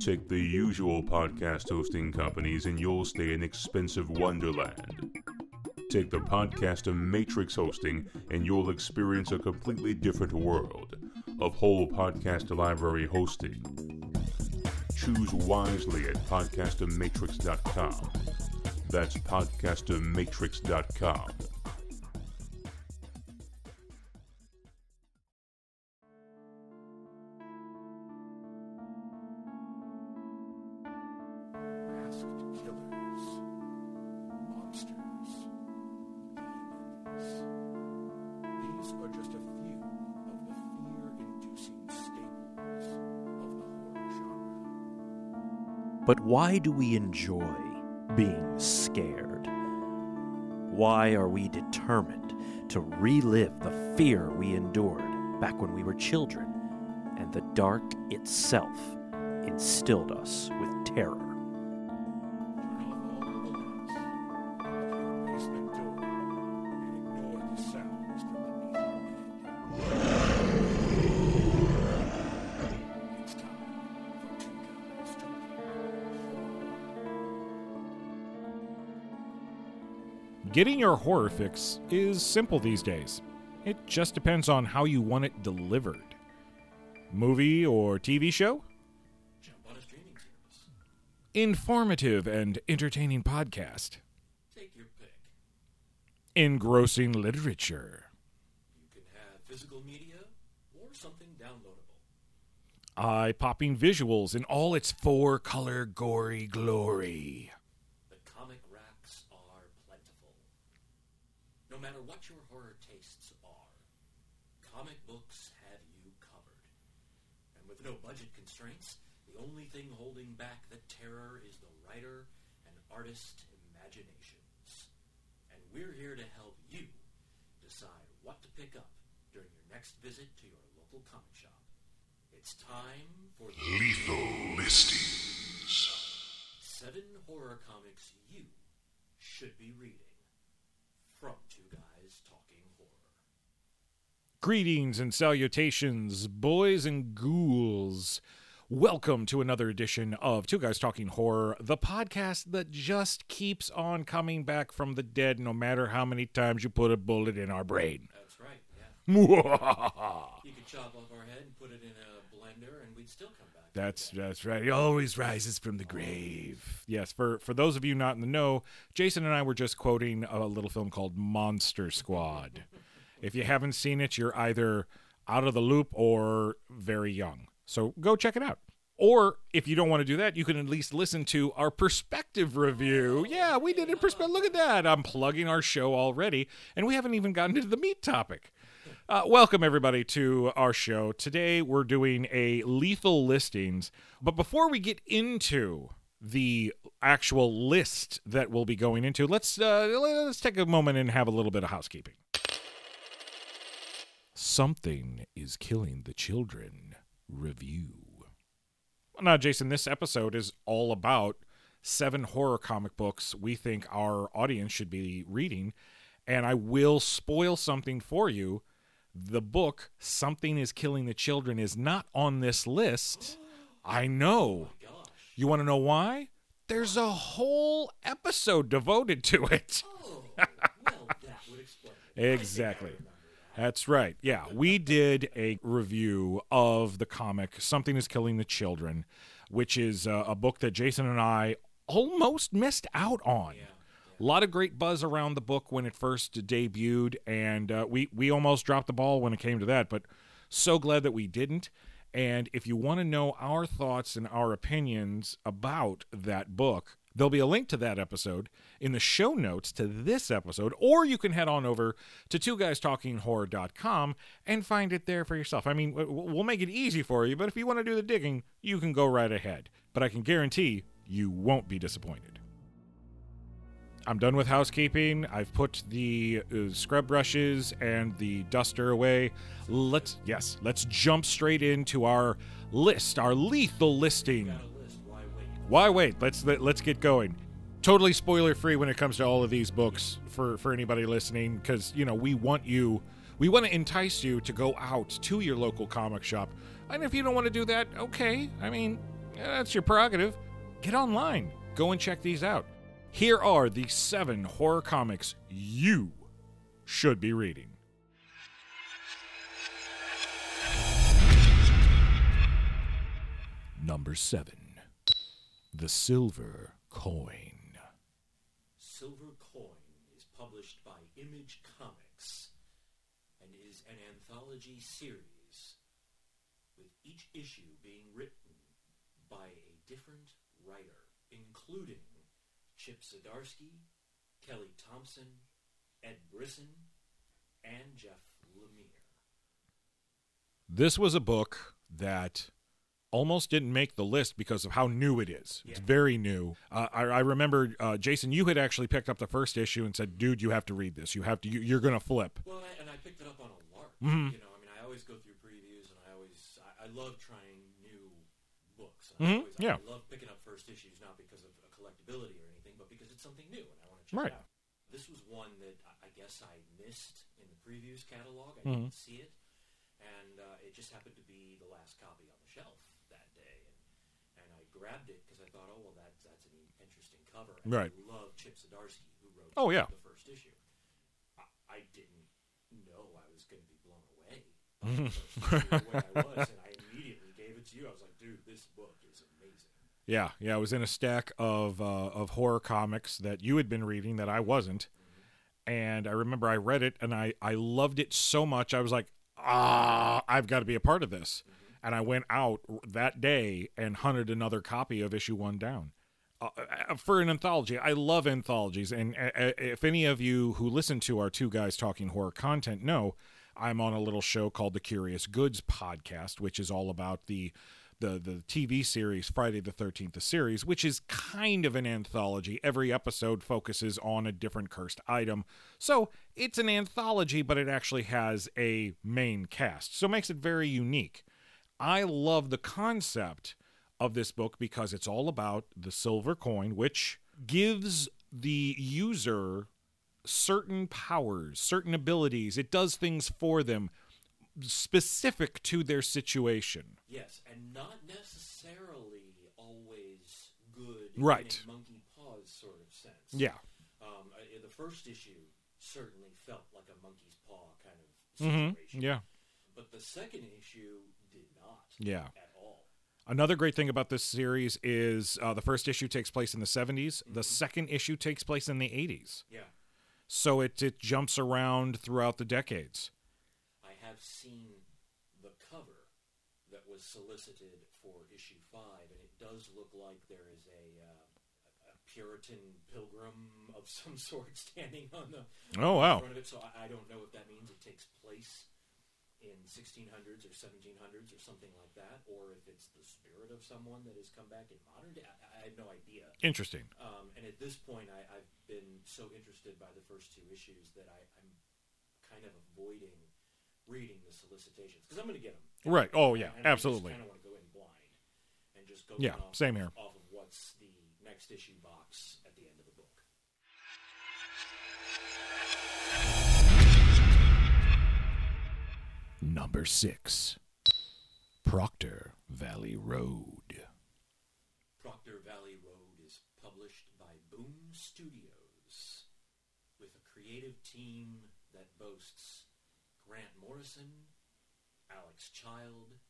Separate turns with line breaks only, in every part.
Take the usual podcast hosting companies and you'll stay in expensive wonderland. Take the Podcaster Matrix hosting and you'll experience a completely different world of whole podcast library hosting. Choose wisely at podcastermatrix.com. That's podcastermatrix.com.
But why do we enjoy being scared? Why are we determined to relive the fear we endured back when we were children and the dark itself instilled us with terror?
Getting your horror fix is simple these days. It just depends on how you want it delivered. Movie or TV show?
Jump on a streaming service.
Informative and entertaining podcast.
Take your pick.
Engrossing literature.
You can have physical media or something downloadable.
Eye popping visuals in all its four color gory glory.
The comic racks are plentiful. No matter what your horror tastes are, comic books have you covered. And with no budget constraints, the only thing holding back the terror is the writer and artist imaginations. And we're here to help you decide what to pick up during your next visit to your local comic shop. It's time for the
Lethal Listings.
seven horror comics you should be reading from two guys talking horror.
Greetings and salutations, boys and ghouls. Welcome to another edition of Two Guys Talking Horror, the podcast that just keeps on coming back from the dead no matter how many times you put a bullet in our brain.
That's right, yeah. You could chop off our head and put it in a blender and we'd still come back.
that's right. He always rises from the grave. Yes, for for those of you not in the know, Jason and I were just quoting a little film called Monster Squad. If you haven't seen it, you're either out of the loop or very young. So go check it out. Or if you don't want to do that, you can at least listen to our perspective review. Yeah, we did it perspective. Look at that. I'm plugging our show already, and we haven't even gotten to the meat topic. Uh, welcome, everybody, to our show. Today, we're doing a lethal listings. But before we get into the actual list that we'll be going into, let's uh, let's take a moment and have a little bit of housekeeping. Something is killing the children. Review. Now, Jason, this episode is all about seven horror comic books we think our audience should be reading. And I will spoil something for you. The book, Something is Killing the Children, is not on this list. I know. You want to know why? There's a whole episode devoted to it.
Oh, well, that would explain. it.
Exactly. That's right. Yeah, we did a review of the comic Something is Killing the Children, which is uh, a book that Jason and I almost missed out on. A lot of great buzz around the book when it first debuted, and uh, we we almost dropped the ball when it came to that. But so glad that we didn't. And if you want to know our thoughts and our opinions about that book, there'll be a link to that episode in the show notes to this episode, or you can head on over to two guys talking horror.com and find it there for yourself. I mean, we'll make it easy for you, but if you want to do the digging, you can go right ahead. But I can guarantee you won't be disappointed. I'm done with housekeeping. I've put the uh, scrub brushes and the duster away. Let's yes, let's jump straight into our list, our lethal listing.
List. Why wait?
Why wait? Let's let, let's get going. Totally spoiler free when it comes to all of these books for for anybody listening because you know we want you we want to entice you to go out to your local comic shop And if you don't want to do that, okay. I mean, that's your prerogative. Get online. Go and check these out. Here are the seven horror comics you should be reading. Number seven The Silver Coin.
Silver Coin is published by Image Comics and is an anthology series, with each issue being written by a different writer, including Chip Zdarsky, Kelly Thompson, Ed Brisson, and Jeff Lemire.
This was a book that almost didn't make the list because of how new it is. It's very new. Uh, I, I remember, uh, Jason, you had actually picked up the first issue and said, "Dude, you have to read this. You have to. You, you're going to flip."
Well, and I, and I picked it up on a lark.
Mhm.
You know, I mean, I always go through previews, and I always, I, I love trying new books.
Mhm,
I always,
yeah.
I love picking up first issues, not because of a collectability or anything, but because it's something new, and I want to check
Right.
it out. This was one that I, guess I missed in the previews catalog. I
Mhm.
didn't see it, and uh, it just happened to be the last copy on the shelf that day, and and I grabbed it because I thought, oh well, that's that's an interesting cover. And
Right.
I love Chip Zdarsky, who wrote
Oh, yeah.
the first issue. I, I didn't know I was going to be blown away by the first issue the way I was, and I immediately gave it to you. I was like, dude, this book.
Yeah, yeah. I was in a stack of uh, of horror comics that you had been reading that I wasn't, and I remember I read it and I I loved it so much. I was like, ah, I've got to be a part of this. And I went out that day and hunted another copy of issue one down. Uh, uh, for an anthology, I love anthologies, and uh, uh, if any of you who listen to our two guys talking horror content know, I'm on a little show called the Curious Goods podcast, which is all about the the the TV series Friday the 13th the series which is kind of an anthology. Every episode focuses on a different cursed item. So it's an anthology but it actually has a main cast. So it makes it very unique. I love the concept of this book because it's all about the silver coin which gives the user certain powers certain abilities. It does things for them specific to their situation
Yes, and not necessarily always good
Right.
in a monkey paws sort of sense.
yeah
Um, the first issue certainly felt like a monkey's paw kind of
mm-hmm
situation.
Yeah.
But the second issue did not.
Yeah.
At all.
Another great thing about this series is uh, the first issue takes place in the 70s. The second issue takes place in the 80s.
Yeah.
So it, it jumps around throughout the decades.
Have seen the cover that was solicited for issue five, and it does look like there is a, uh, a Puritan pilgrim of some sort standing on the
Oh, wow.
front of it. So I, I don't know if that means it takes place in 1600s or 1700s or something like that, or if it's the spirit of someone that has come back in modern day. I, I have no idea.
Interesting.
Um, and at this point, I, I've been so interested by the first two issues that I, I'm kind of avoiding reading the solicitations because I'm going to get them.
Right. Oh, yeah.
And I
Absolutely.
kind of want to go in blind and just go
Yeah,
off,
same here.
off of what's the next issue box at the end of the book.
Number six Proctor Valley Road.
Proctor Valley Road is published by Boom Studios with a creative team that boasts Grant Morrison, Alex Child,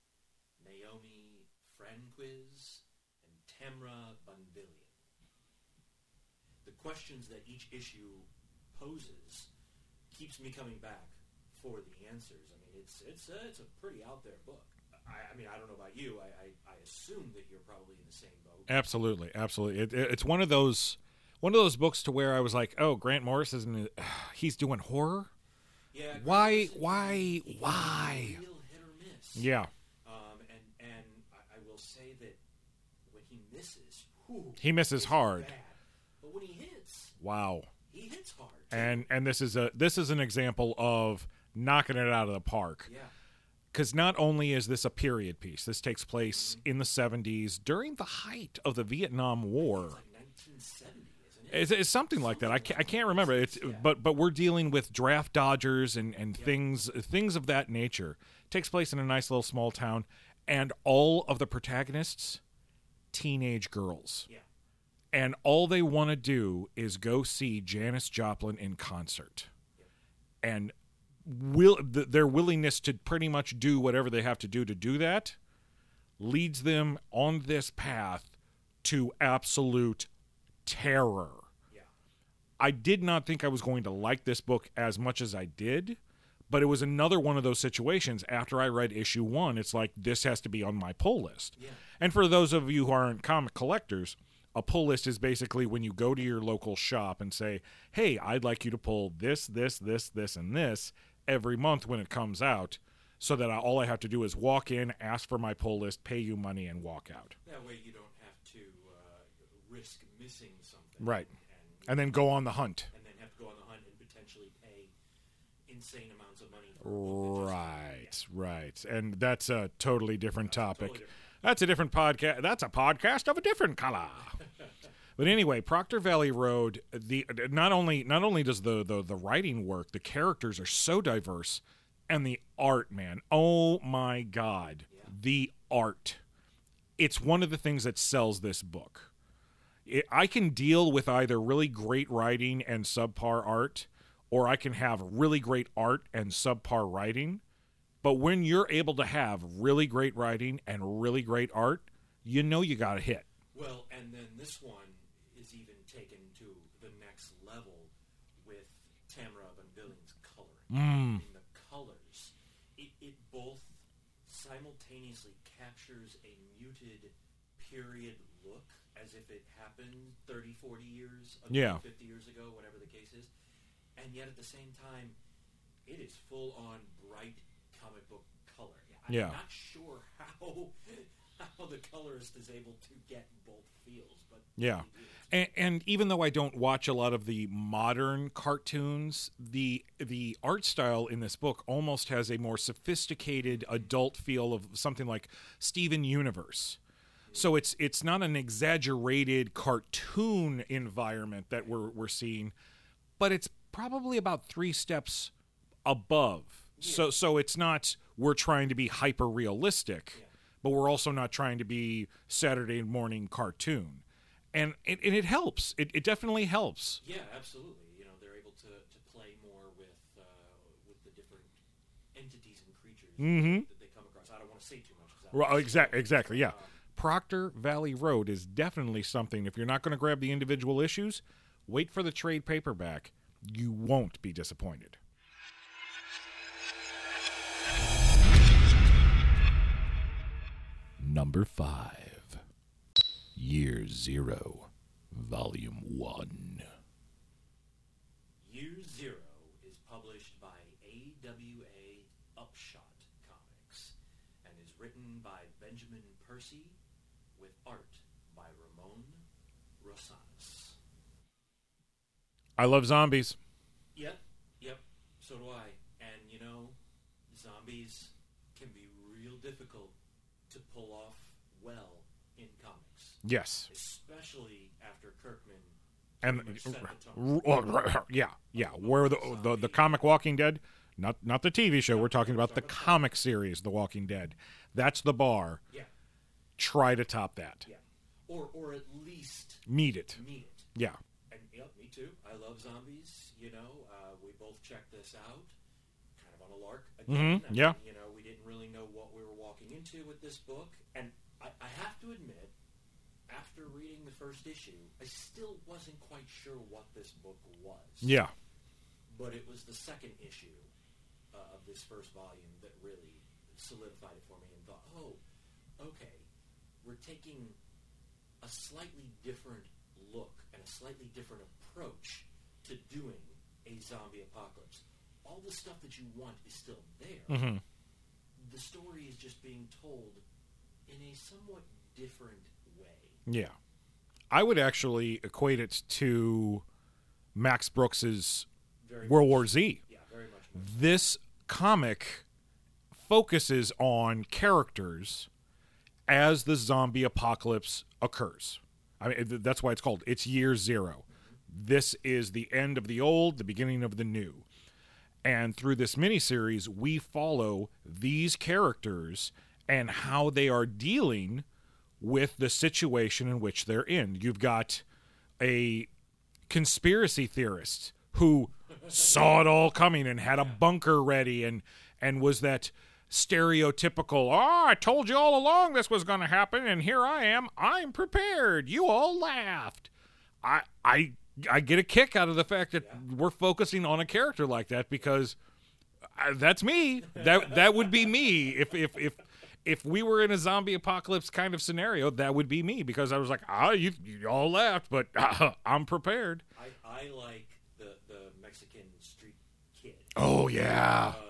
Naomi Franquiz, and Tamra Bonvillain. The questions that each issue poses keeps me coming back for the answers. I mean, it's it's a, it's a pretty out there book. I, I mean, I don't know about you. I, I, I assume that you're probably in the same boat.
Absolutely. Absolutely. It, it- it's one of those. One of those books to where I was like, "Oh, Grant Morris is in, he's doing horror."
Yeah.
Why- why- why?
Real hit or miss.
Yeah,
Um, and and I, I will say that when he misses, whew,
He misses hard.
bad. But when he hits,
wow.
he hits hard.
And and this is a this is an example of knocking it out of the park.
yeah,
because not only is this a period piece, this takes place in the 70s during the height of the Vietnam War.
It's like 1970, isn't it?
It's, something like that. I can't, I can't remember. It's but but we're dealing with draft dodgers and and things things of that nature. It takes place in a nice little small town, and all of the protagonists teenage girls
Yeah.
and all they want to do is go see Janis Joplin in concert. And will th- their willingness to pretty much do whatever they have to do to do that leads them on this path to absolute terror. I did not think I was going to like this book as much as I did, but it was another one of those situations after I read issue 1, it's like this has to be on my pull list.
Yeah.
And for those of you who aren't comic collectors, a pull list is basically when you go to your local shop and say, "Hey, I'd like you to pull this, this, this, this, and this every month when it comes out." So that I, all I have to do is walk in, ask for my pull list, pay you money, and walk out.
That way you don't have to uh, risk missing something.
Right.
And,
then go on the hunt.
and then have to go on the hunt and potentially pay insane amounts of money. For
Right, right. And that's a totally different topic. That's a different podcast. That's a podcast of a different color. but anyway, Proctor Valley Road. The not only not only does the, the the writing work, the characters are so diverse, and the art, man. Oh my God, the art. It's one of the things that sells this book. It, I can deal with either really great writing and subpar art, or I can have really great art and subpar writing. But when you're able to have really great writing and really great art, you know you got a hit.
Well, and then this one is even taken to the next level with Tamara Bonvillain's coloring.
Mm.
In the colors, it, it both simultaneously captures a muted period look as if it happened 30, 40 years ago,
Yeah.
50 years ago, whatever the case is. And yet at the same time, it is full on bright comic book color. I'm
Yeah.
not sure how how the colorist is able to get both feels, but
Yeah. And, and even though I don't watch a lot of the modern cartoons, the the art style in this book almost has a more sophisticated adult feel of something like Steven Universe. So it's it's not an exaggerated cartoon environment that we're we're seeing, but it's probably about three steps above. So so it's not we're trying to be hyper realistic, but we're also not trying to be Saturday morning cartoon. And it, and it helps. It, it definitely helps.
Yeah, absolutely. You know, they're able to, to play more with uh, with the different entities and creatures that they come across. I don't want to say too much.
Well, exactly, exactly, yeah.
Um,
Proctor Valley Road is definitely something. If you're not going to grab the individual issues, wait for the trade paperback. You won't be disappointed. Number five, Year Zero, Volume One.
Year Zero is published by AWA Upshot Comics and is written by Benjamin Percy with art by Ramon Rosanas.
I love zombies.
Yep, yep, so do I. And you know, zombies can be real difficult to pull off well in comics,
Yes.
especially after Kirkman
and
set the tone.
yeah, yeah. Where the, the the comic Walking Dead, not not the TV show. We're talking about the comic series, The Walking Dead. That's the bar.
Yeah,
Try to top that.
yeah, or or at least
Meet it.
meet it.
Yeah.
And yep, me too. I love zombies. You know, uh, we both checked this out, kind of on a lark. Again,
Mhm,
I mean,
yeah.
You know, we didn't really know what we were walking into with this book, and I, I have to admit, after reading the first issue, I still wasn't quite sure what this book was.
Yeah.
But it was the second issue uh, of this first volume that really solidified it for me and thought, oh, okay, we're taking a slightly different look and a slightly different approach to doing a zombie apocalypse. All the stuff that you want is still there.
hmm
The story is just being told in a somewhat different way.
Yeah. I would actually equate it to Max Brooks's
Very
World
much-
War Z.
Yeah, very much. more.
This comic focuses on characters as the zombie apocalypse occurs. I mean, that's why it's called. It's year zero. This is the end of the old, the beginning of the new. And through this miniseries, we follow these characters and how they are dealing with the situation in which they're in. You've got a conspiracy theorist who saw it all coming and had a bunker ready and and was that stereotypical oh i told you all along this was going to happen and here i am. I'm prepared. You all laughed. I i i get a kick out of the fact that we're focusing on a character like that because uh, that's me. That that would be me. If if if if we were in a zombie apocalypse kind of scenario that would be me because i was like ah you, you all laughed but i'm prepared.
I, I like the, the Mexican street kid.
oh yeah.
Uh,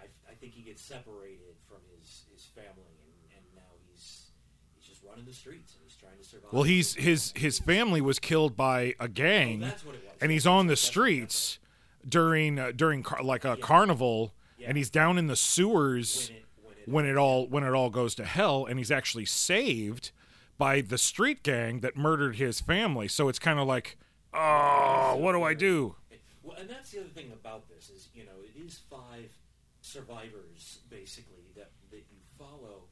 I, I think he gets separated from his, his family, and, and now he's he's just running the streets and he's trying to survive.
Well, he's his his family was killed by a gang,
Oh, that's what it was.
and he's on the streets during uh, during car- like a carnival, and he's down in the sewers
When it- when it-
when it all when it all goes to hell, and he's actually saved by the street gang that murdered his family. So it's kind of like, oh, what do I do?
Well, and that's the other thing about this is you know it is five survivors basically that that you follow,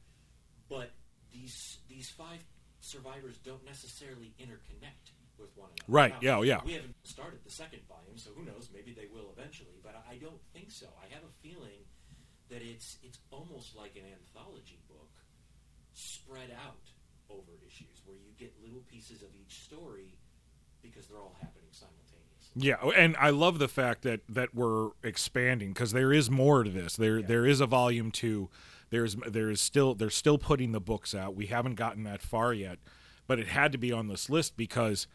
but these these five survivors don't necessarily interconnect with one another.
Right,
Now,
yeah, yeah.
We haven't started the second volume, so who knows? Maybe they will eventually, but I I don't think so. I have a feeling that it's it's almost like an anthology book spread out over issues where you get little pieces of each story because they're all happening simultaneously.
Yeah, oh, and I love the fact that that we're expanding because there is more to this. There there is a volume two. There's there is still they're still putting the books out. We haven't gotten that far yet, but it had to be on this list because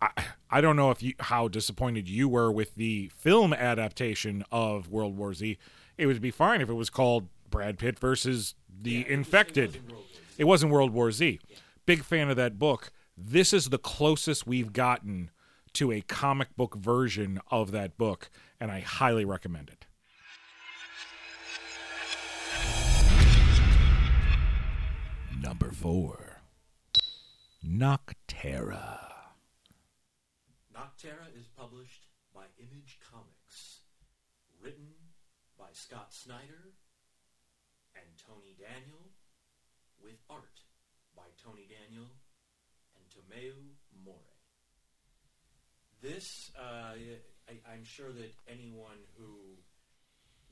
I I don't know if you how disappointed you were with the film adaptation of World War Z. It would be fine if it was called Brad Pitt versus the
Yeah, was- it
infected.
wasn't World War Z.
It wasn't World War Z. Big fan of that book. This is the closest we've gotten to a comic book version of that book, and I highly recommend it. Number four Nocterra.
Nocterra is published by Image Comics. Written by Scott Snyder and Tony Daniel, with art by Tony Daniel and Tomeu Morey. This, uh, I, I'm sure that anyone who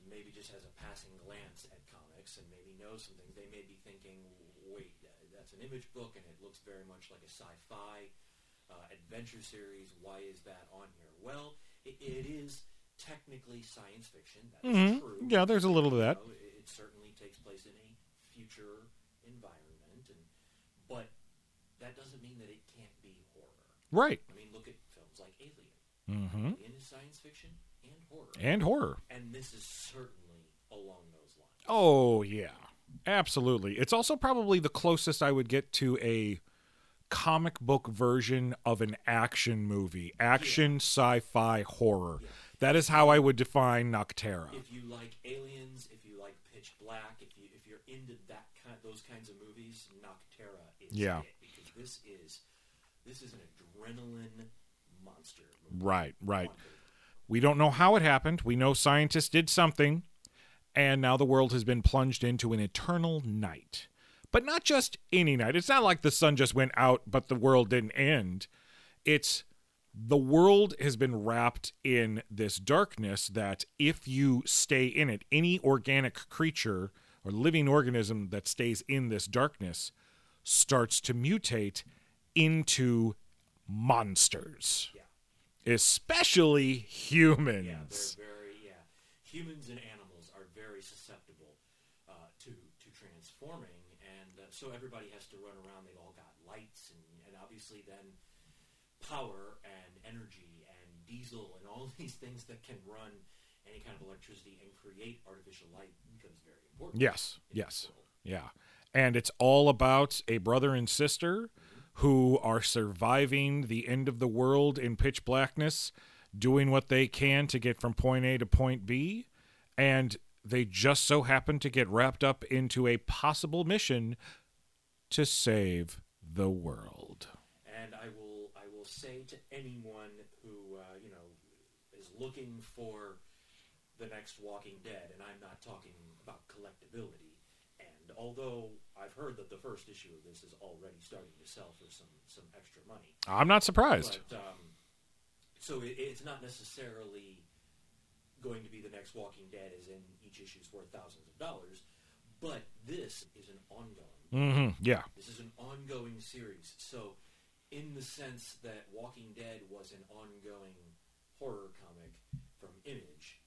maybe just has a passing glance at comics and maybe knows some things, they may be thinking, wait, that's an image book and it looks very much like a sci-fi uh, adventure series. Why is that on here? Well, it, it is technically science fiction. That is
Mhm.
true.
Yeah, there's a little of that.
You know, it, it certainly takes place in a future environment, and but that doesn't mean that it can't be horror.
Right.
I mean, look at films like Alien.
Mm-hmm.
Is science fiction and horror,
And horror.
and this is certainly along those lines.
Oh, yeah. Absolutely. It's also probably the closest I would get to a comic book version of an action movie. Action, sci fi, horror. That is how I would define Nocterra.
If you like Aliens, if you like Pitch Black, if you if you're into that kind those kinds of movies, Nocterra is
Yeah.
it because this is this is an adrenaline monster.
Right, right. We don't know how it happened. We know scientists did something, and now the world has been plunged into an eternal night. But not just any night. It's not like the sun just went out, but the world didn't end. It's the world has been wrapped in this darkness that if you stay in it, any organic creature or living organism that stays in this darkness starts to mutate into monsters. Especially humans.
Yeah, they're very yeah. Humans and animals are very susceptible uh, to to transforming, and uh, so everybody has to run around. They've all got lights, and, and obviously then power and energy and diesel and all these things that can run any kind of electricity and create artificial light becomes very important.
Yes, yes, yeah. And it's all about a brother and sister who are surviving the end of the world in pitch blackness, doing what they can to get from point A to point B, and they just so happen to get wrapped up into a possible mission to save the world.
And I will I will say to anyone who uh, you know is looking for the next Walking Dead, and I'm not talking about collectability although I've heard that the first issue of this is already starting to sell for some some extra money.
I'm not surprised.
But, um, so it, it's not necessarily going to be the next Walking Dead, as in each issue is worth thousands of dollars. But this is an ongoing.
hmm Yeah.
This is an ongoing series. So, in the sense that Walking Dead was an ongoing horror comic from Image,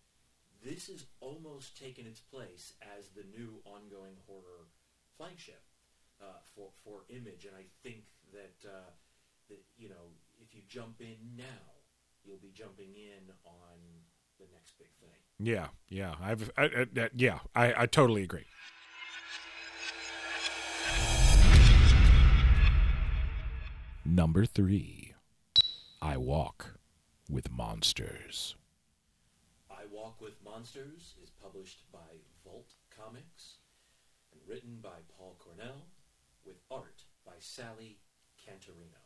this has almost taken its place as the new ongoing horror flagship uh, for for Image, and I think that uh, that you know if you jump in now, you'll be jumping in on the next big thing.
Yeah. Yeah. I've. I, I, yeah. I, I totally agree. Number three. I walk with monsters.
Walk with Monsters is published by Vault Comics and written by Paul Cornell with art by Sally Cantirino.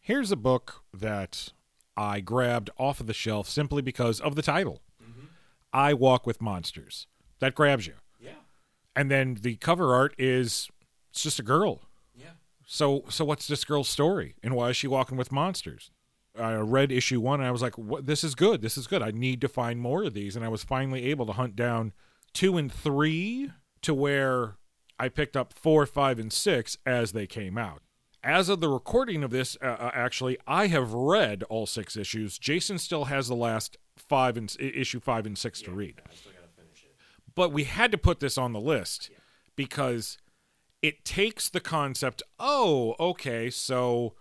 Here's a book that I grabbed off of the shelf simply because of the title. Mm-hmm. I walk with monsters. That grabs you.
Yeah,
And then the cover art is it's just a girl.
yeah.
So so what's this girl's story and why is she walking with monsters? I read issue 1 and I was like, "What this is good. This is good. I need to find more of these." And I was finally able to hunt down 2 and 3 to where I picked up 4, 5 and 6 as they came out. As of the recording of this, uh, uh, actually, I have read all six issues. Jason still has the last five and issue five and six to read
I still gotta finish it.
but we had to put this on the list because it takes the concept oh okay so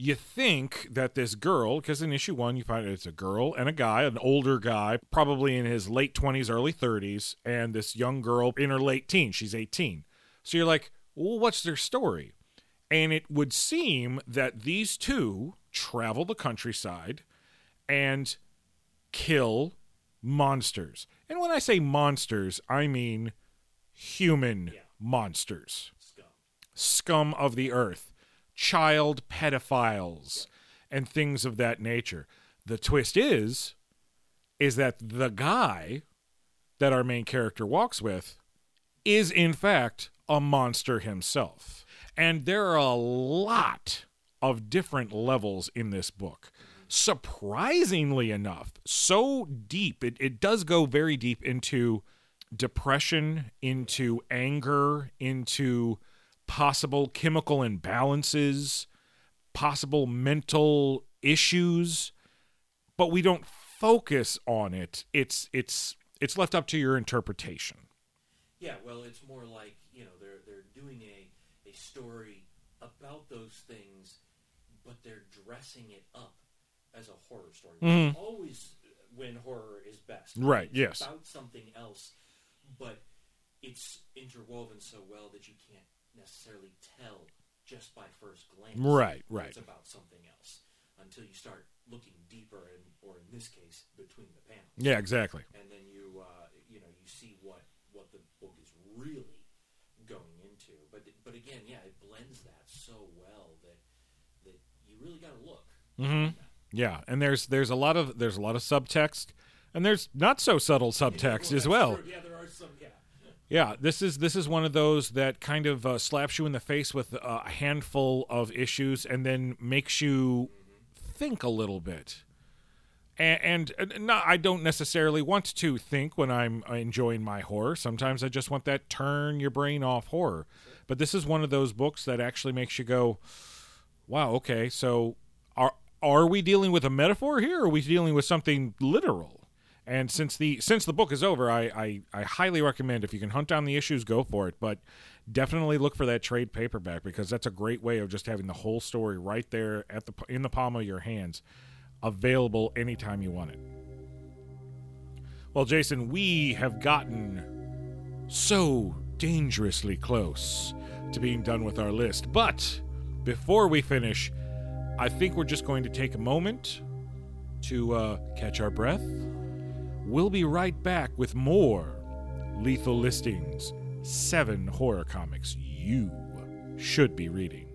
you think that this girl because in issue one you find it's a girl and a guy an older guy probably in his late 20s early 30s and this young girl in her late teens she's 18 so you're like well what's their story and it would seem that these two travel the countryside and kill monsters. And when I say monsters, I mean human
Yeah.
monsters,
Scum.
scum of the earth, child pedophiles, and things of that nature. The twist is is that the guy that our main character walks with is in fact a monster himself. And there are a lot of different levels in this book. Surprisingly enough, so deep, it, it does go very deep into depression, into anger, into possible chemical imbalances, possible mental issues, but we don't focus on it. It's it's it's left up to your interpretation.
Yeah, well, it's more like you know they're they're doing a a story about those things, but they're dressing it up as a horror story. is Always when horror is best,
Mm-hmm. Right,
It's
yes.
about something else, but it's interwoven so well that you can't necessarily tell just by first glance.
Right, right.
It's about something else until you start looking deeper, and or in this case, between the panels
Yeah, exactly.
and then you uh, you know you see what what the book is really going into. But but again, yeah, it blends that so well that that you really got to look.
Mm-hmm. Yeah, and there's there's a lot of there's a lot of subtext, and there's not so subtle subtext as well.
Yeah, there are some. Yeah,
Yeah, this is this is one of those that kind of uh, slaps you in the face with a handful of issues, and then makes you think a little bit. And, and, and I don't necessarily want to think when I'm enjoying my horror. Sometimes I just want that turn your brain off horror. But this is one of those books that actually makes you go, "Wow, okay, so are are we dealing with a metaphor here, or are we dealing with something literal?" And since the since the book is over, I, I I highly recommend if you can hunt down the issues, go for it. But definitely look for that trade paperback because that's a great way of just having the whole story right there at the in the palm of your hands, available anytime you want it. Well, Jason, we have gotten so dangerously close to being done with our list. But before we finish, I think we're just going to take a moment to uh, catch our breath. We'll be right back with more Lethal Listings seven horror comics you should be reading.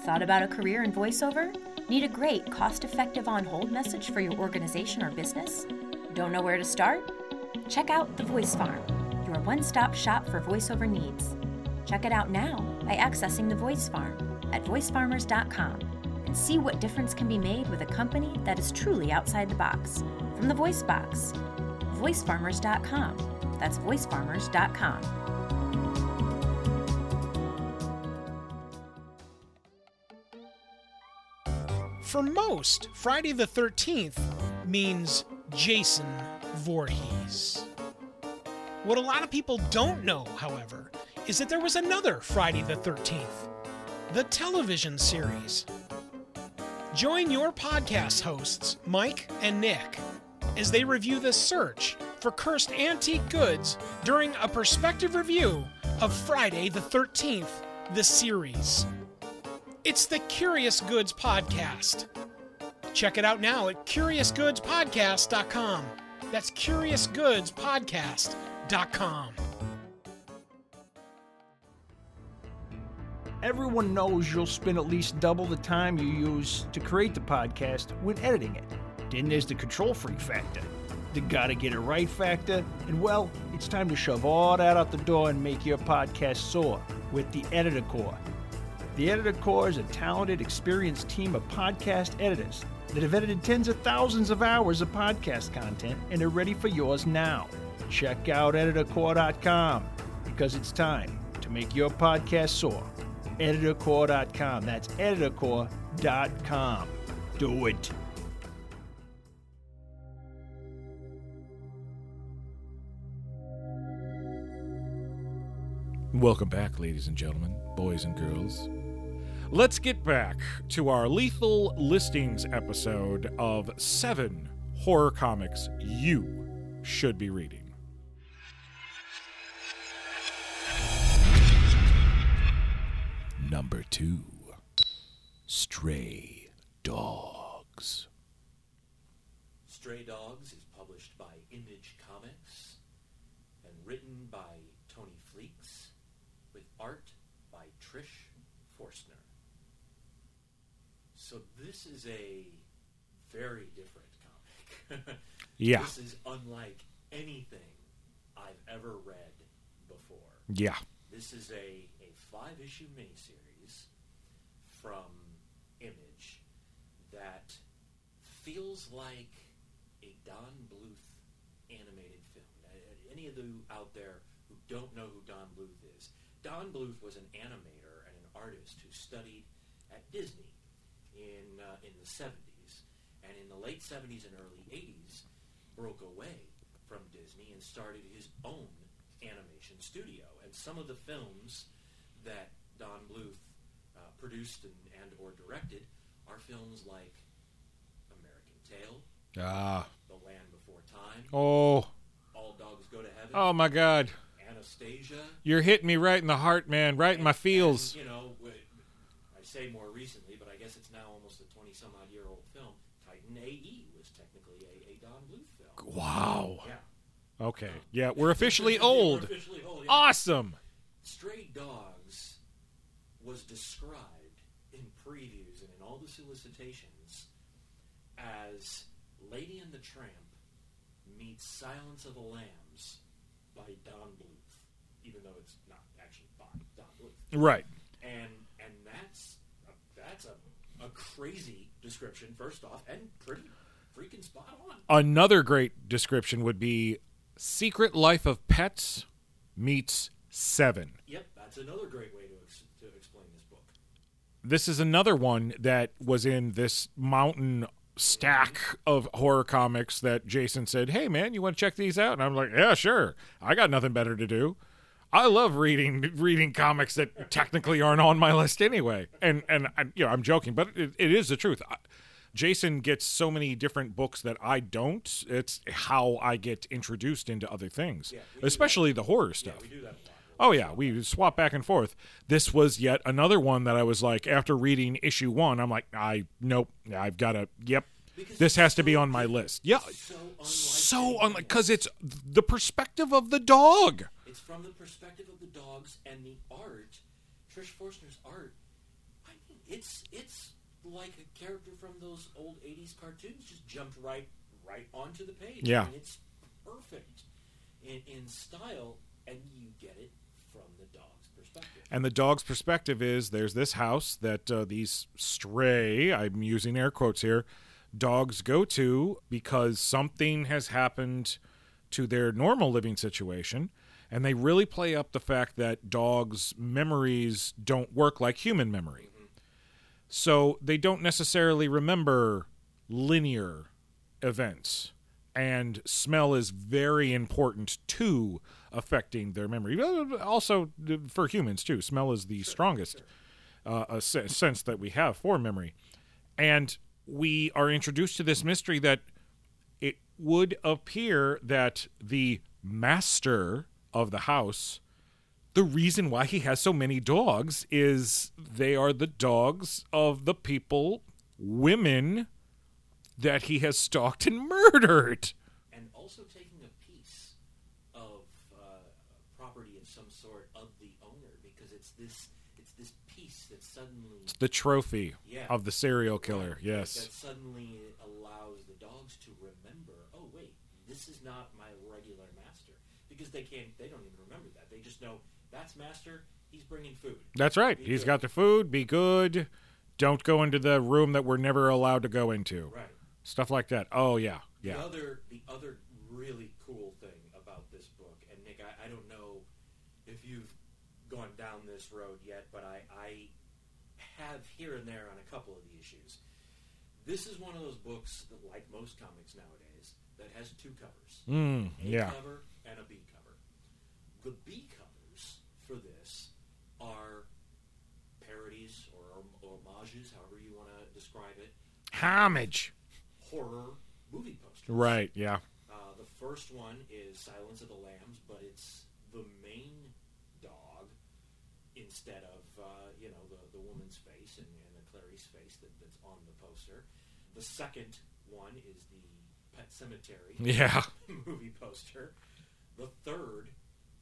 Thought about a career in voiceover? Need a great, cost effective on hold message for your organization or business? Don't know where to start? Check out The Voice Farm, your one stop shop for voiceover needs. Check it out now by accessing The Voice Farm at voicefarmers.com and see what difference can be made with a company that is truly outside the box. From the Voice Box, voicefarmers.com. That's voicefarmers.com.
For most, Friday the 13th means Jason Voorhees. What a lot of people don't know, however, is that there was another Friday the 13th, the television series. Join your podcast hosts, Mike and Nick, as they review the search for cursed antique goods during a perspective review of Friday the 13th, the series. It's the Curious Goods Podcast. Check it out now at CuriousGoodsPodcast.com. That's CuriousGoodsPodcast.com.
Everyone knows you'll spend at least double the time you use to create the podcast when editing it. Then there's the control freak factor, the gotta get it right factor, and well, it's time to shove all that out the door and make your podcast soar with the Editor Core. The Editor Core is a talented, experienced team of podcast editors that have edited tens of thousands of hours of podcast content and are ready for yours now. Check out editorcore.com because it's time to make your podcast soar. Editorcore.com. That's editorcore.com. Do it.
Welcome back, ladies and gentlemen, boys and girls. Let's get back to our lethal listings episode of seven horror comics you should be reading. Number two Stray Dogs.
Stray Dogs is published by Image Comics and written by Tony Fleecs with art by Trish Forstner. So this is a very different comic.
Yeah.
This is unlike anything I've ever read before.
Yeah.
This is a, a five issue miniseries from Image that feels like a Don Bluth animated film. Any of you out there who don't know who Don Bluth is, Don Bluth was an animator and an artist who studied at Disney in uh, in the 70s, and in the late 70s and early 80s, broke away from Disney and started his own animation studio. And some of the films that Don Bluth uh, produced and, and or directed are films like American Tail,
Ah.
The Land Before Time,
Oh.
All Dogs Go to Heaven,
Oh my God.
Anastasia.
You're hitting me right in the heart, man. Right in my feels.
And, you know, I say more recently, but I guess it's now almost a 20 some odd year old film. Titan AE was technically a, a Don Bluth film.
Wow.
Yeah.
Okay. Yeah, we're officially
We're
old.
officially old, yeah.
Awesome.
Stray Dogs was described in previews and in all the solicitations as Lady and the Tramp meets Silence of the Lambs by Don Bluth, even though it's not actually by Don Bluth.
Right.
And and that's a, that's a, a crazy description first off, and pretty freaking spot on.
Another great description would be Secret Life of Pets meets Seven.
Yep, that's another great way to ex- to explain this book.
This is another one that was in this mountain stack of horror comics that Jason said, "Hey man, you want to check these out?" And I'm like, "Yeah, sure. I got nothing better to do." I love reading reading comics that technically aren't on my list anyway. And and I, you know, I'm joking, but it, it is the truth. I, Jason gets so many different books that I don't. It's how I get introduced into other things, especially the horror stuff.
We do that a lot.
Oh yeah, we swap back and forth. This was yet another one that I was like, after reading issue one, I'm like, I nope, I've got to. Yep,
Because
this has to be on my list. Yeah,
So unlike
so because it's the perspective of the dog.
It's from the perspective of the dogs and the art. Trish Forstner's art. I mean, it's it's like a character from those old '80s cartoons. Just jumped right right onto the page.
Yeah.
and it's perfect in, in style, and you get it from the dog's
And the dog's perspective is there's this house that uh, these stray, I'm using air quotes here, dogs go to because something has happened to their normal living situation. And they really play up the fact that dogs' memories don't work like human memory. So they don't necessarily remember linear events. And smell is very important to affecting their memory. Also, for humans, too. Smell is the strongest uh, sense that we have for memory. And we are introduced to this mystery that it would appear that the master of the house the reason why he has so many dogs is they are the dogs of the people, women that he has stalked and murdered.
and also taking a piece of uh, property of some sort of the owner because it's this it's this piece that suddenly it's
The trophy
Yeah.
of the serial killer.
Right,
Yes.
that suddenly allows the dogs to remember oh wait this is not my regular master because they can't they don't even remember that they just know that's master he's bringing food
That's right.
Be
He's
good.
got the food. Be good. Don't go into the room that we're never allowed to go into.
right
Stuff like that. Oh yeah,
The
yeah.
other, the other really cool thing about this book, and Nick, I, I don't know if you've gone down this road yet, but I, I have here and there on a couple of the issues. This is one of those books that, like most comics nowadays, that has two covers:
Mm,
a
yeah.
cover and a B cover. The B covers for this are parodies or homages, however you want to describe it,
Homage.
horror movie posters.
Right. Yeah.
Uh, the first one is Silence of the Lambs, but it's the main instead of uh, you know the, the woman's face and, and the Clarice's face that, that's on the poster. The second one is the Pet Sematary
Yeah.
movie poster. The third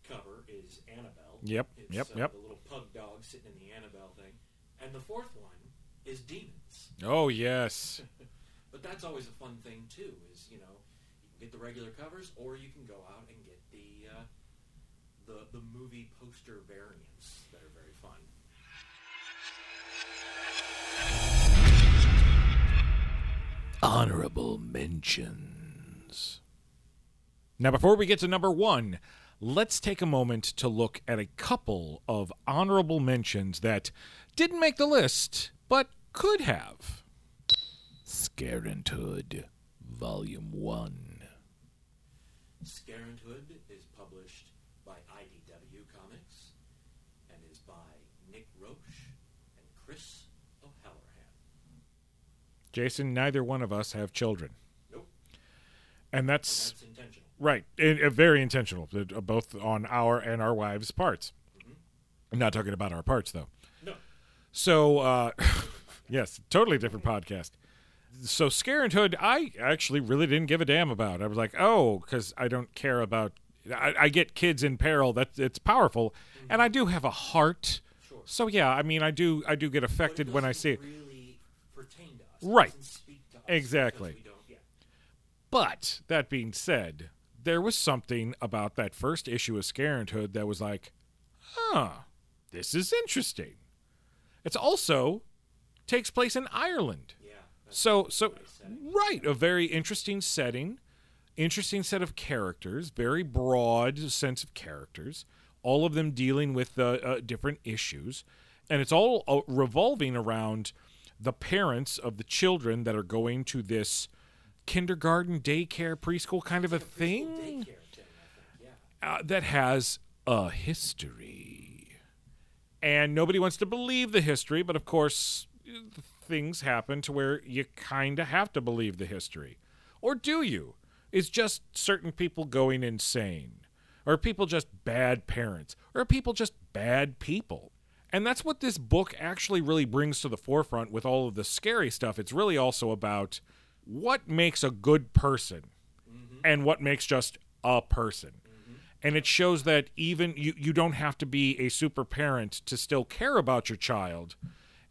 cover is Annabelle.
Yep,
It's,
yep,
uh,
yep.
The little pug dog sitting in the Annabelle thing, and the fourth one is Demons.
Oh yes.
But that's always a fun thing too. Is you know you can get the regular covers, or you can go out and get the uh, the the movie poster variants that are very fun.
honorable mentions. Now, before we get to number one, let's take a moment to look at a couple of honorable mentions that didn't make the list, but could have. Scarenthood, Volume 1.
Scarenthood is published by IDW Comics and is by Nick Roche and Chris O'Halloran.
Jason, neither one of us have children.
Nope,
And that's
that's intentional.
Right, it, it- very intentional, uh, both on our and our wives' parts. I'm not talking about our parts though.
No,
So, uh, yes, totally different podcast. So, Scarenthood, I actually really didn't give a damn about. I was like, oh, because I don't care about. I, I get kids in peril. That it's powerful, and I do have a heart.
Sure.
So yeah, I mean, I do. I do get affected when I see it.
Really pertain to us. It
Right.
doesn't speak to us
Exactly.
we don't- yeah.
But that being said, there was something about that first issue of Scarenthood that was like, huh, this is interesting. It's also takes place in Ireland.
Yeah.
So so
nice
right, a very interesting setting, interesting set of characters, very broad sense of characters, all of them dealing with uh, uh, different issues, and it's all uh, revolving around the parents of the children that are going to this kindergarten, daycare, preschool kind of a thing
Daycare thing, I think. Yeah.
uh, that has a history. And nobody wants to believe the history, but of course, things happen to where you kind of have to believe the history. Or do you? Is just certain people going insane? Or are people just bad parents? Or are people just bad people? And that's what this book actually really brings to the forefront with all of the scary stuff. It's really also about what makes a good person mm-hmm. and what makes just a person. Mm-hmm. And it shows that even you, you don't have to be a super parent to still care about your child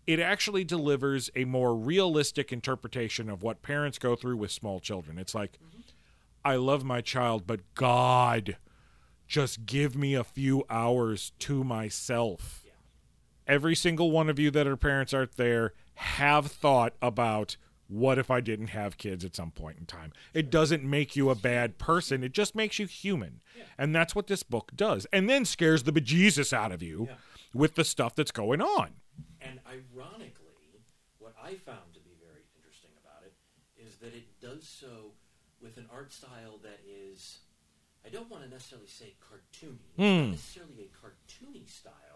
it actually delivers a more realistic interpretation of what parents go through with small children. It's like, mm-hmm. I love my child, but God, just give me a few hours to myself. Every single one of you that are parents out there have thought about what if I didn't have kids at some point in time. It doesn't make you a bad person, it just makes you human. And that's what this book does. And then scares the bejesus out of you with the stuff that's going on.
And ironically, what I found to be very interesting about it is that it does so with an art style that is, I don't want to necessarily say cartoony. It's not
Hmm.
necessarily a cartoony style,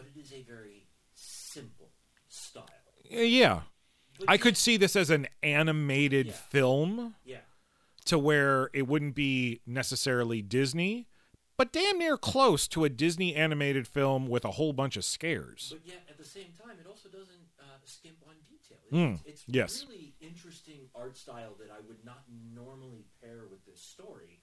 but it is a very simple style.
Uh, Yeah.
But
I could see this as an animated
Yeah.
film
Yeah.
to where it wouldn't be necessarily Disney, but damn near close to a Disney animated film with a whole bunch of scares.
But yet, at the same time, it also doesn't uh, skimp on detail.
Mm,
It's, it's
yes.
really interesting art style that I would not normally pair with this story,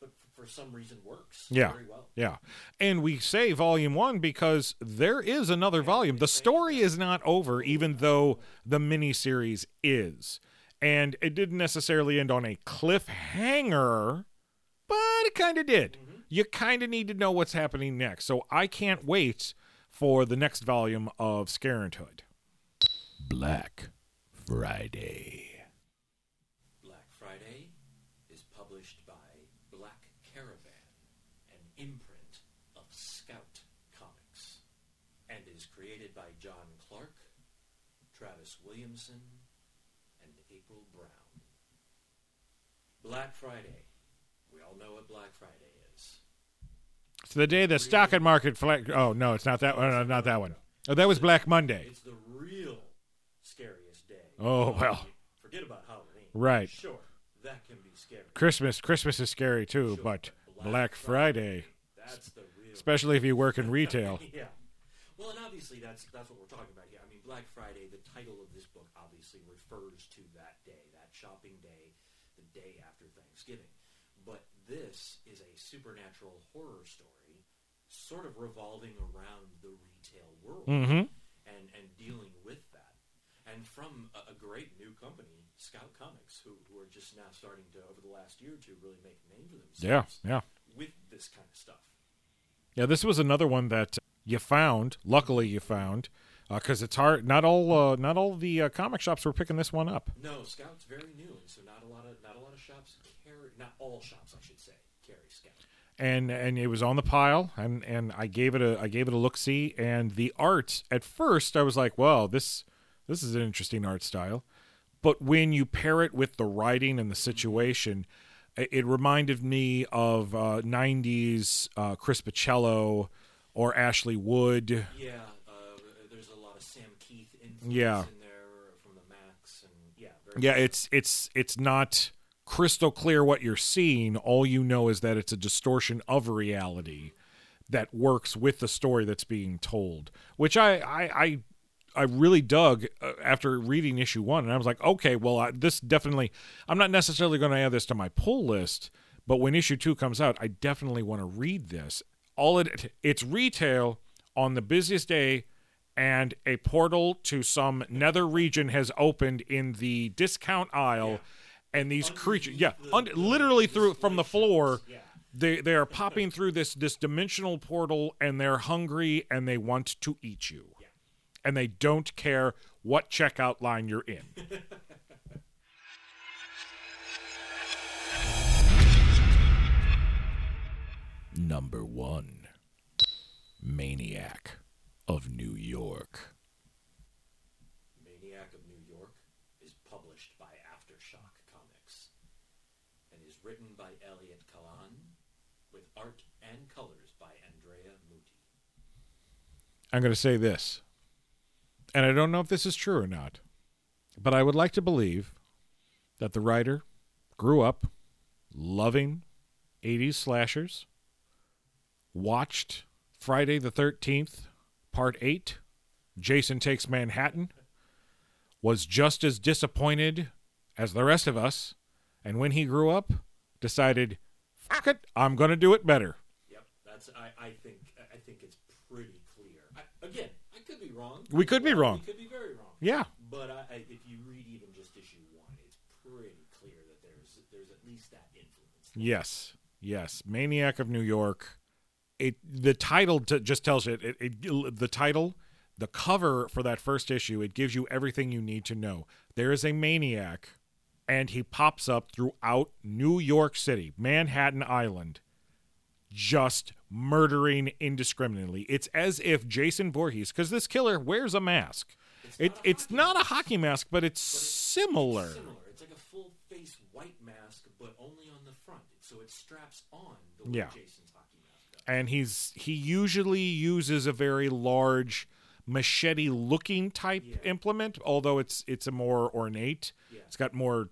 but for some reason works
Yeah.
very well.
Yeah. And we say volume one because there is another volume. The story is not over, even though the miniseries is. And it didn't necessarily end on a cliffhanger, but it kind of did. Mm-hmm. You kind of need to know what's happening next. So I can't wait for the next volume of Scarenthood. Black Friday.
Black Friday is published by Black Caravan, an imprint of Scout Comics, and is created by John Clark, Travis Williamson, and April Brown. Black Friday. We all know what Black Friday is.
It's the day the stock and market flag. Oh no, it's not that one. uh, Not that one. Oh, that was Black Monday.
It's the real scariest day.
Oh, well.
Forget about Halloween.
Right.
Sure, that can be scary.
Christmas. Christmas is scary too,
Sure,
but Black Friday,
That's the real.
especially if you work in retail.
yeah. Well, and obviously that's that's what we're talking about here. I mean, Black Friday. The title of this book obviously refers to that day, that shopping day, the day after Thanksgiving. But this is a supernatural horror story, sort of revolving around the retail world
Mm-hmm.
and and dealing with that. And from a, a great new company, Scout Comics, who, who are just now starting to, over the last year or two, really make a name for themselves.
Yeah, yeah,
with this kind of stuff.
yeah. This was another one that you found. Luckily, you found because it's hard. Not all. Uh, not all the uh, comic shops were picking this one up.
No, Scout's very new, and so not a lot of not a lot of shops carry. Not all shops, I should say, carry Scout.
and and it was on the pile and and I gave it a I gave it a look see and the art at first I was like well this this is an interesting art style but when you pair it with the writing and the situation it, it reminded me of uh, 90s uh, Chris Bachalo or Ashley Wood.
Yeah, uh, there's a lot of Sam Kieth influence
Yeah.
in there from the Maxx, and yeah, very
yeah it's it's it's not crystal clear what you're seeing. All you know is that it's a distortion of reality that works with the story that's being told which i i i, I really dug uh, after reading issue one and i was like okay well I, this definitely i'm not necessarily going to add this to my pull list but when issue two comes out i definitely want to read this all it it's retail on the busiest day and a portal to some nether region has opened in the discount aisle. And these creatures yeah under, literally through from the floor they they are popping through this this dimensional portal and they're hungry and they want to eat you. And they don't care what checkout line you're in number 1 maniac of new york
Maniac of New York is published by Aftershock Comics and is written by Elliott Kalan with art and colors by Andrea Mutti.
I'm going to say this, and I don't know if this is true or not, but I would like to believe that the writer grew up loving 80s slashers, watched Friday the 13th, Part 8, Jason Takes Manhattan, was just as disappointed as the rest of us, and when he grew up, decided, fuck it, I'm going to do it better.
Yep, that's I, I think I think it's pretty clear. I, again, I could be wrong.
We could be wrong.
We could be very wrong.
Yeah.
But I, I, if you read even just issue one, it's pretty clear that there's there's at least that influence.
Yes, yes. Maniac of New York. It the title t- just tells you it, it, it. The title, the cover for that first issue, it gives you everything you need to know. There is a maniac, and he pops up throughout New York City, Manhattan Island, just murdering indiscriminately. It's as if Jason Voorhees, because this killer wears a mask. It, it's not a hockey mask, but it's similar.
Similar. It's like a full face white mask, but only on the front, so it straps on the way
Yeah.
Jason's hockey mask does.
And he's he usually uses a very large machete looking type
Yeah.
implement although it's it's a more ornate
Yeah.
it's got more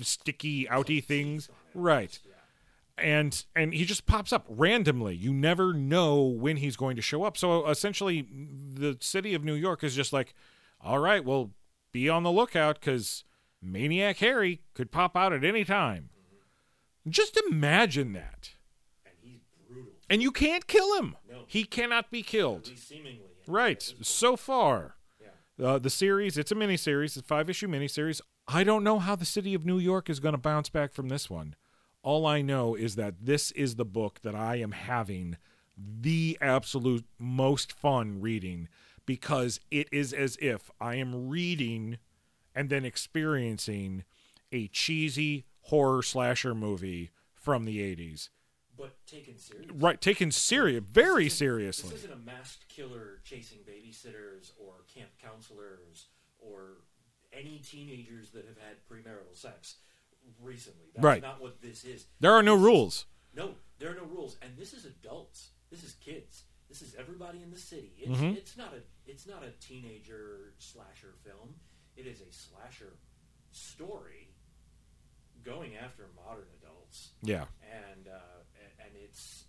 sticky outy things
teeth on it,
right
Yeah.
and and he just pops up randomly you never know when he's going to show up so essentially the city of new york is just like all right well be on the lookout because maniac harry could pop out at any time mm-hmm. just imagine that
And he's brutal.
And you can't kill him.
No.
He cannot be killed.
Seemingly.
Right. So far.
Yeah.
uh, the series, it's a miniseries, it's a five issue miniseries. I don't know how the city of New York is going to bounce back from this one. All I know is that this is the book that I am having the absolute most fun reading because it is as if I am reading and then experiencing a cheesy horror slasher movie from the 80s.
But taken seriously.
Right, taken serious, very
This
seriously.
This isn't a masked killer chasing babysitters or camp counselors or any teenagers that have had premarital sex recently. That's
Right.
not what this is.
There are no
This is-
rules.
No, there are no rules, and this is adults. This is kids. This is everybody in the city. It's,
Mhm.
it's not a it's not a teenager slasher film. It is a slasher story going after modern adults
Yeah.
and uh, it's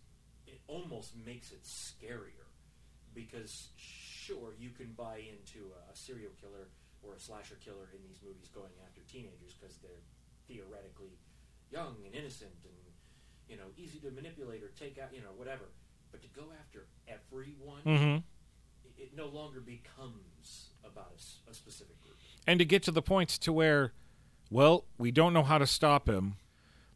it almost makes it scarier because sure you can buy into a, a serial killer or a slasher killer in these movies going after teenagers because they're theoretically young and innocent and you know easy to manipulate or take out you know whatever but to go after everyone
Mm-hmm.
it, it no longer becomes about a specific group
And to get to the point to where, well, we don't know how to stop him,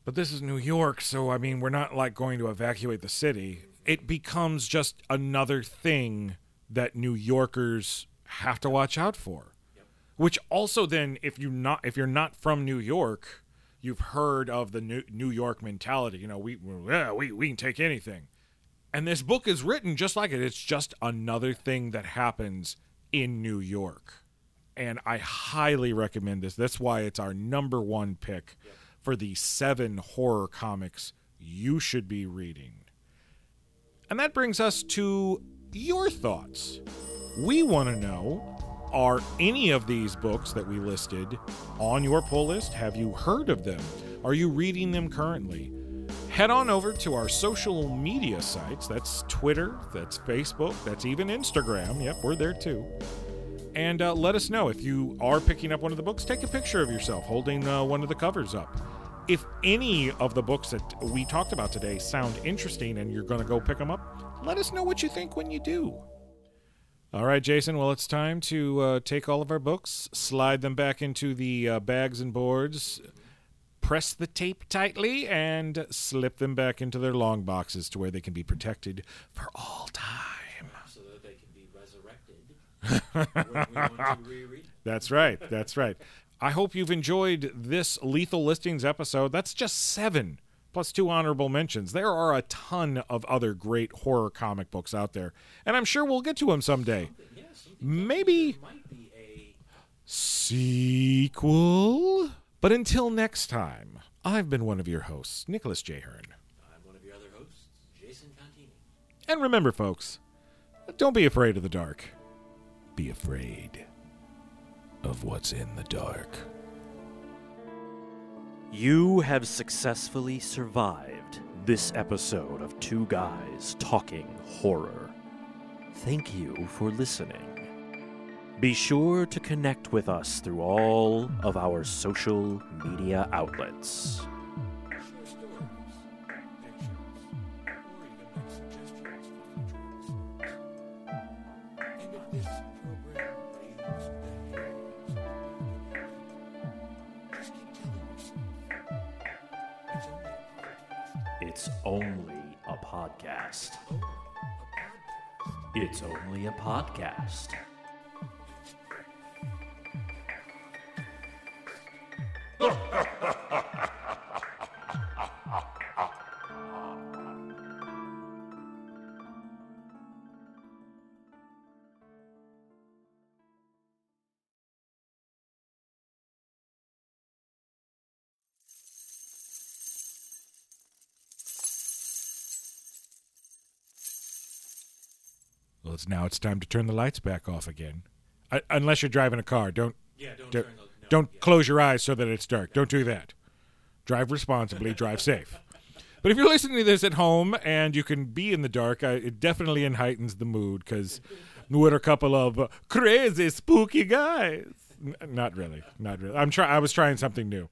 but this is New York, so I mean, we're not like going to evacuate the city. It becomes just another thing that New Yorkers have to watch out for.
Yep.
Which also then, if you not if you're not from New York, you've heard of the New, New York mentality. You know, we yeah, we we can take anything. And this book is written just like it. It's just another thing that happens in New York. And I highly recommend this. That's why it's our number one pick for the seven horror comics you should be reading. And that brings us to your thoughts. We want to know are any of these books that we listed on your pull list? Have you heard of them? Are you reading them currently? Head on over to our social media sites. That's Twitter, that's Facebook, that's even Instagram. Yep, we're there too. And uh, let us know if you are picking up one of the books. Take a picture of yourself holding uh, one of the covers up. If any of the books that we talked about today sound interesting and you're going to go pick them up, let us know what you think when you do. All right, Jason. Well, it's time to uh, take all of our books, slide them back into the uh, bags and boards, press the tape tightly, and slip them back into their long boxes to where they can be protected for all time.
so that they can be resurrected when we want to reread
That's right. That's right. I hope you've enjoyed this Lethal Listings episode. That's just seven plus two honorable mentions. There are a ton of other great horror comic books out there, and I'm sure we'll get to them someday.
yeah something
Maybe
a
sequel. But until next time, I've been one of your hosts, Nicholas J. Hearn.
I'm one of your other hosts, Jason Contini.
And remember, folks, don't be afraid of the dark. Be afraid of what's in the dark.
You have successfully survived this episode of Two Guys Talking Horror. Thank you for listening. Be sure to connect with us through all of our social media outlets.
Well, it's now it's time to turn the lights back off again. I, unless you're driving a car, don't
Yeah, don't
don't,
turn the- no,
don't
yeah.
close your eyes so that it's dark. Don't do that. Drive responsibly. drive safe. But if you're listening to this at home and you can be in the dark, I, it definitely heightens the mood because we're a couple of uh, crazy, spooky guys. Not really, not really. I'm try. I was trying something new.